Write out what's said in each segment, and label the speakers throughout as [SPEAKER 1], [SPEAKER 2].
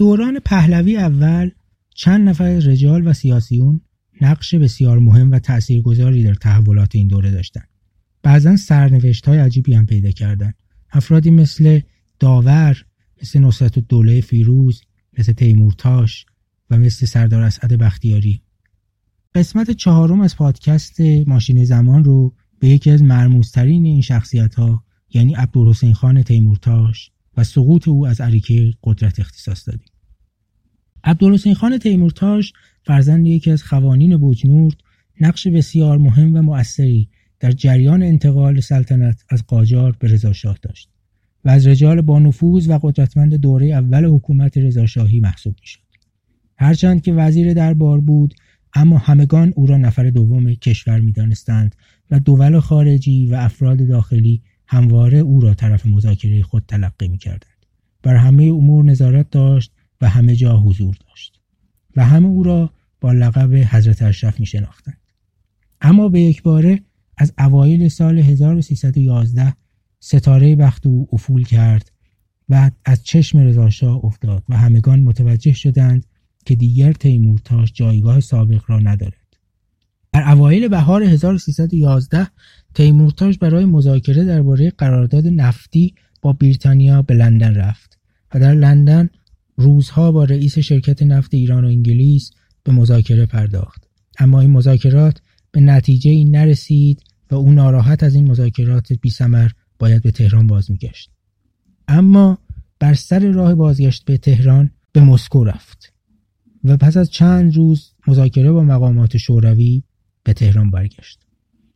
[SPEAKER 1] دوران پهلوی اول چند نفر رجال و سیاسیون نقش بسیار مهم و تاثیرگذاری در تحولات این دوره داشتند. بعضا سرنوشت های عجیبی هم پیدا کردند. افرادی مثل داور، مثل نصرت دوله فیروز، مثل تیمورتاش و مثل سردار اسعد بختیاری. قسمت چهارم از پادکست ماشین زمان رو به یکی از مرموزترین این شخصیت ها یعنی عبدالحسین خان تیمورتاش و سقوط او از عریکه قدرت اختصاص دادیم. عبدالحسین خان تیمورتاش فرزند یکی از خوانین بوجنورد نقش بسیار مهم و مؤثری در جریان انتقال سلطنت از قاجار به رضاشاه داشت و از رجال با نفوذ و قدرتمند دوره اول حکومت رضاشاهی محسوب می‌شد هرچند که وزیر دربار بود اما همگان او را نفر دوم کشور می‌دانستند و دول خارجی و افراد داخلی همواره او را طرف مذاکره خود تلقی می‌کردند بر همه امور نظارت داشت و همه جا حضور داشت و همه او را با لقب حضرت اشرف می شناختند. اما به یک باره از اوایل سال 1311 ستاره بخت او افول کرد و از چشم رضاشاه افتاد و همگان متوجه شدند که دیگر تیمورتاش جایگاه سابق را ندارد. در اوایل بهار 1311 تیمورتاش برای مذاکره درباره قرارداد نفتی با بریتانیا به لندن رفت و در لندن روزها با رئیس شرکت نفت ایران و انگلیس به مذاکره پرداخت. اما این مذاکرات به نتیجه این نرسید و او ناراحت از این مذاکرات بی سمر باید به تهران باز میگشت اما بر سر راه بازگشت به تهران به مسکو رفت و پس از چند روز مذاکره با مقامات شوروی به تهران برگشت.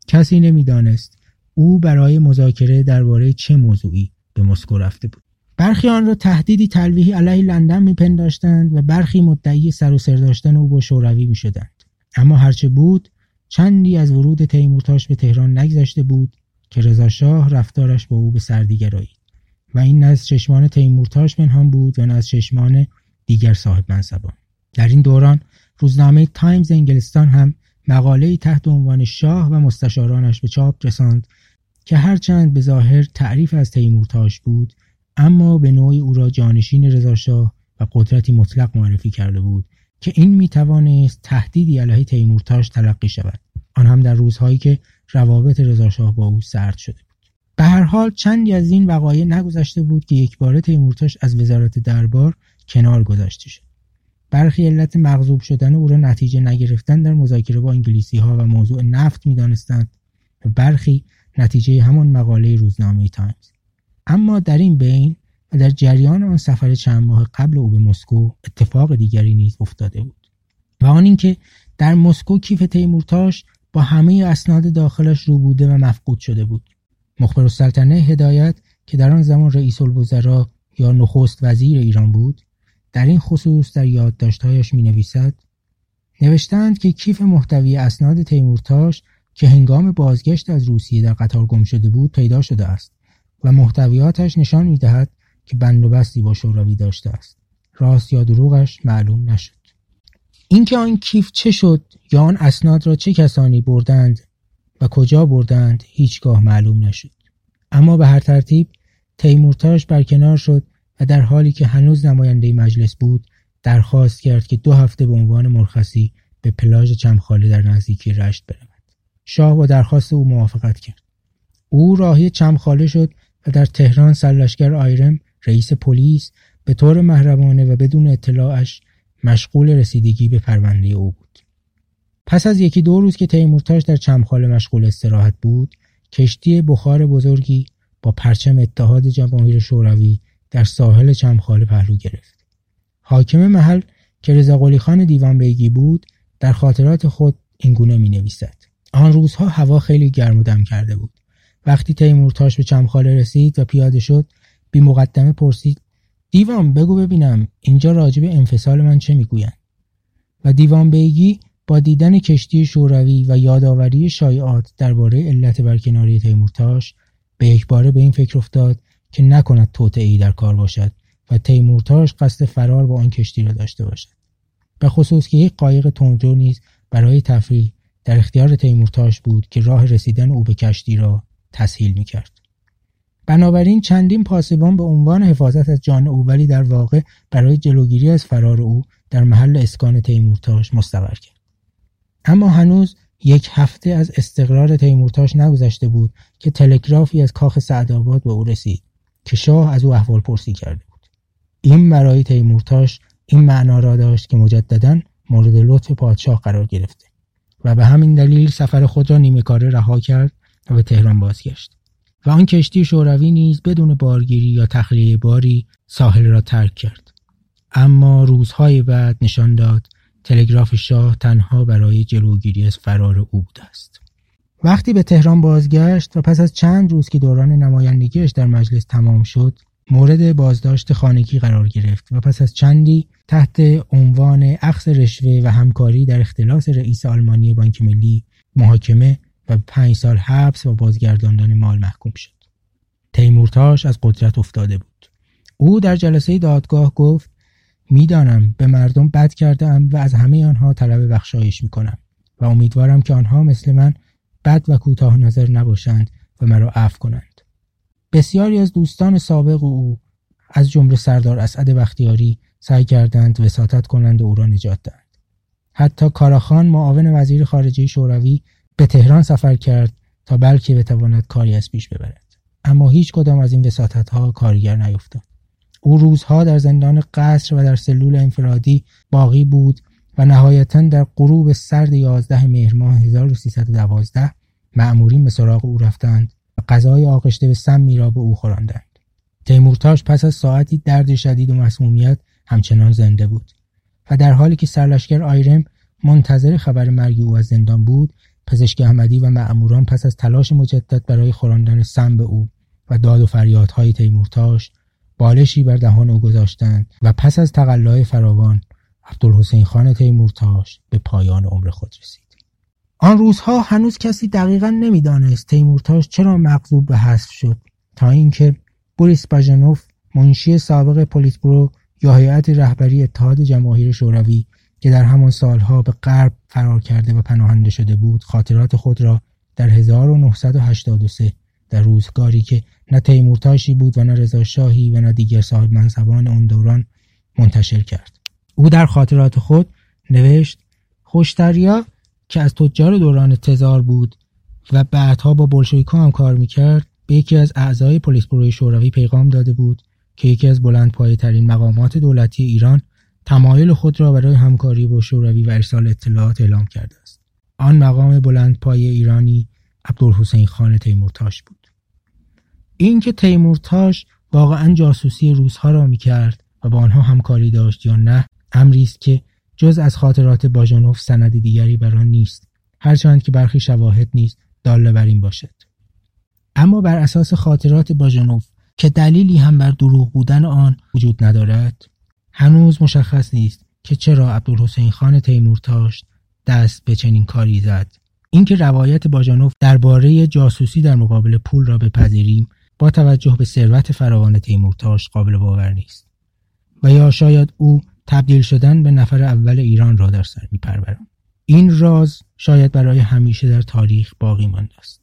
[SPEAKER 1] کسی نمی‌دانست او برای مذاکره درباره چه موضوعی به مسکو رفته بود. برخی آن را تهدیدی تلویحی علیه لندن میپنداشتند و برخی مدعی سر و سر داشتن او با شوروی می‌شدند. اما هرچه بود چندی از ورود تیمورتاش به تهران نگذشته بود که رضاشاه رفتارش با او به سردی گرایید و این نه از چشمان تیمورتاش پنهان بود و نه از چشمان دیگر صاحب منصبان. در این دوران روزنامه تایمز انگلستان هم مقاله تحت عنوان شاه و مستشارانش به چاپ رساند که هرچند به ظاهر تعریف از تیمورتاش بود اما به نوعی او را جانشین رضاشاه و قدرتی مطلق معرفی کرده بود که این می توانست تهدیدی علیه تیمورتاش تلقی شود. آن هم در روزهایی که روابط رضاشاه با او سرد شده بود. به هر حال چندی از این وقایع نگذشته بود که یک باره تیمورتاش از وزارت دربار کنار گذاشته شد. برخی علت مغضوب شدن او را نتیجه نگرفتن در مذاکره با انگلیسی ها و موضوع نفت می دانستند و برخی نتیجه همان مقاله روزنامه تایمز. اما در این بین و در جریان آن سفر چند ماه قبل او به مسکو اتفاق دیگری نیز افتاده بود و آن اینکه در مسکو کیف تیمورتاش با همه اسناد داخلش ربوده و مفقود شده بود. مخبر السلطنه هدایت که در آن زمان رئیس الوزراء یا نخست وزیر ایران بود در این خصوص در یادداشتهایش می نویسد نوشتند که کیف محتوی اسناد تیمورتاش که هنگام بازگشت از روسیه در قطار گم شده بود پیدا شده است و محتویاتش نشان می‌دهد که بند و بستی با شوروی داشته است. راست یا دروغش معلوم نشد. اینکه آن کیف چه شد یا آن اسناد را چه کسانی بردند و کجا بردند هیچگاه معلوم نشد. اما به هر ترتیب تیمورتاش برکنار شد در حالی که هنوز نماینده مجلس بود درخواست کرد که دو هفته به عنوان مرخصی به پلاژ چمخاله در نزدیکی رشت برود شاه با درخواست او موافقت کرد او راهی چمخاله شد و در تهران سرلشکر آیرم رئیس پلیس به طور محرمانه و بدون اطلاعش مشغول رسیدگی به پرونده او بود. پس از یکی دو روز که تیمورتاش در چمخاله مشغول استراحت بود، کشتی بخار بزرگی با پرچم اتحاد جماهیر شوروی در ساحل چمخاله پهلو گرفت. حاکم محل که رضا خان دیوان بیگی بود در خاطرات خود اینگونه می نویسد. آن روزها هوا خیلی گرم و دم کرده بود. وقتی تیمورتاش به چمخاله رسید و پیاده شد بی مقدمه پرسید دیوان بگو ببینم اینجا راجب انفصال من چه می‌گویند و دیوان بیگی با دیدن کشتی شوروی و یادآوری شایعات درباره علت برکناری تیمورتاش به یک باره به این فکر افتاد که نکند توطئهای در کار باشد و تیمورتاش قصد فرار با آن کشتی را داشته باشد. به خصوص که یک قایق تندرو نیز برای تفریح در اختیار تیمورتاش بود که راه رسیدن او به کشتی را تسهیل می‌کرد. بنابراین چندین پاسبان به عنوان حفاظت از جان او ولی در واقع برای جلوگیری از فرار او در محل اسکان تیمورتاش مستقر کرد. اما هنوز یک هفته از استقرار تیمورتاش نگذشته بود که تلگرافی از کاخ سعدآباد به او رسید. که شاه از او احوال پرسی کرده بود. این برای تیمورتاش این معنا را داشت که مجددا مورد لطف پادشاه قرار گرفته و به همین دلیل سفر خود را نیمه کاره رها کرد و به تهران بازگشت. و آن کشتی شوروی نیز بدون بارگیری یا تخلیه باری ساحل را ترک کرد. اما روزهای بعد نشان داد تلگراف شاه تنها برای جلوگیری از فرار او بوده است. وقتی به تهران بازگشت و پس از چند روز که دوران نمایندگیش در مجلس تمام شد مورد بازداشت خانگی قرار گرفت و پس از چندی تحت عنوان اخذ رشوه و همکاری در اختلاس رئیس آلمانی بانک ملی محاکمه و پنج سال حبس و بازگرداندن مال محکوم شد. تیمورتاش از قدرت افتاده بود. او در جلسه دادگاه گفت می‌دانم به مردم بد کرده ام و از همه آنها طلب بخشایش می کنم و امیدوارم که آنها مثل من بد و کوتاه نظر نباشند و مرا عفو کنند. بسیاری از دوستان سابق او از جمله سردار اسعد بختیاری سعی کردند وساطت کنند و او را نجات دهند. حتی کاراخان معاون وزیر خارجه شوروی به تهران سفر کرد تا بلکه بتواند کاری از پیش ببرد اما هیچ کدام از این وساطت ها کارگر نیفتاد او روزها در زندان قصر و در سلول انفرادی باقی بود و نهایتا در غروب سرد 11 مهر ماه 1312 مأمورین به سراغ او رفتند و غذای آغشته به سمی را به او خوراندند تیمورتاش پس از ساعتی درد شدید و مسمومیت همچنان زنده بود و در حالی که سرلشکر آیرم منتظر خبر مرگ او از زندان بود پزشک احمدی و معموران پس از تلاش مجدد برای خوراندن سم به او و داد و فریادهای تیمورتاش بالشی بر دهان او گذاشتند و پس از تقلای فراوان عبدالحسین خان تیمورتاش به پایان عمر خود رسید. آن روزها هنوز کسی دقیقا نمی‌دانست تیمورتاش چرا مغضوب به حذف شد تا اینکه بوریس باژنوف منشی سابق پلیتبرو یا هیئت رهبری اتحاد جماهیر شوروی که در همان سالها به غرب فرار کرده و پناهنده شده بود خاطرات خود را در 1983 در روزگاری که نه تیمورتاشی بود و نه رضا شاهی و نه دیگر صاحب منصبان آن دوران منتشر کرد. او در خاطرات خود نوشت خوشتریا که از تجار دوران تزار بود و بعدها با بلشویکا هم کار می‌کرد به یکی از اعضای پلیس بروی شوروی پیغام داده بود که یکی از بلند ترین مقامات دولتی ایران تمایل خود را برای همکاری با شوروی و ارسال اطلاعات اعلام کرده است. آن مقام بلند پای ایرانی عبدالحسین خان تیمورتاش بود. اینکه تیمورتاش واقعا جاسوسی روزها را می‌کرد و با آنها همکاری داشت یا نه امری است که جز از خاطرات باژانوف سند دیگری بر آن نیست. هرچند که برخی شواهد نیز داله بر این باشد. اما بر اساس خاطرات باژانوف که دلیلی هم بر دروغ بودن آن وجود ندارد هنوز مشخص نیست که چرا عبدالحسین خان تیمورتاش دست به چنین کاری زد. اینکه روایت باجانوف درباره جاسوسی در مقابل پول را بپذیریم با توجه به ثروت فراوان تیمورتاش قابل باور نیست و یا شاید او تبدیل شدن به نفر اول ایران را در سر میپرورم. این راز شاید برای همیشه در تاریخ باقی مانده است.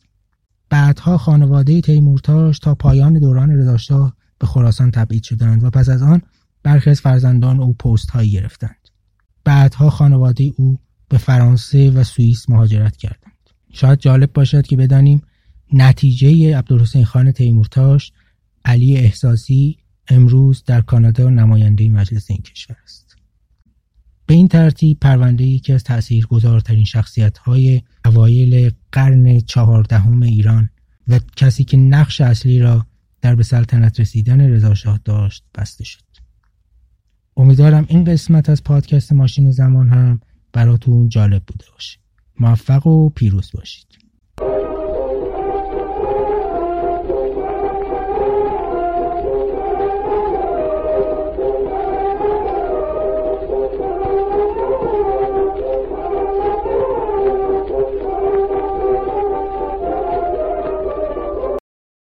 [SPEAKER 1] بعدها خانواده تیمورتاش تا پایان دوران رضاشاه به خراسان تبعید شدند و پس از آن برخی از فرزندان او پست هایی گرفتند. بعدها خانواده او به فرانسه و سوئیس مهاجرت کردند. شاید جالب باشد که بدانیم نتیجه عبدالحسین خان تیمورتاش علی احساسی امروز در کانادا نماینده مجلس این کشور است. به این ترتیب پرونده یکی از تاثیرگذارترین شخصیت های اوایل قرن چهاردهم ایران و کسی که نقش اصلی را در به سلطنت رسیدن رضاشاه داشت بسته شد. امیدوارم این قسمت از پادکست ماشین زمان هم براتون جالب بوده باشه. موفق و پیروز باشید.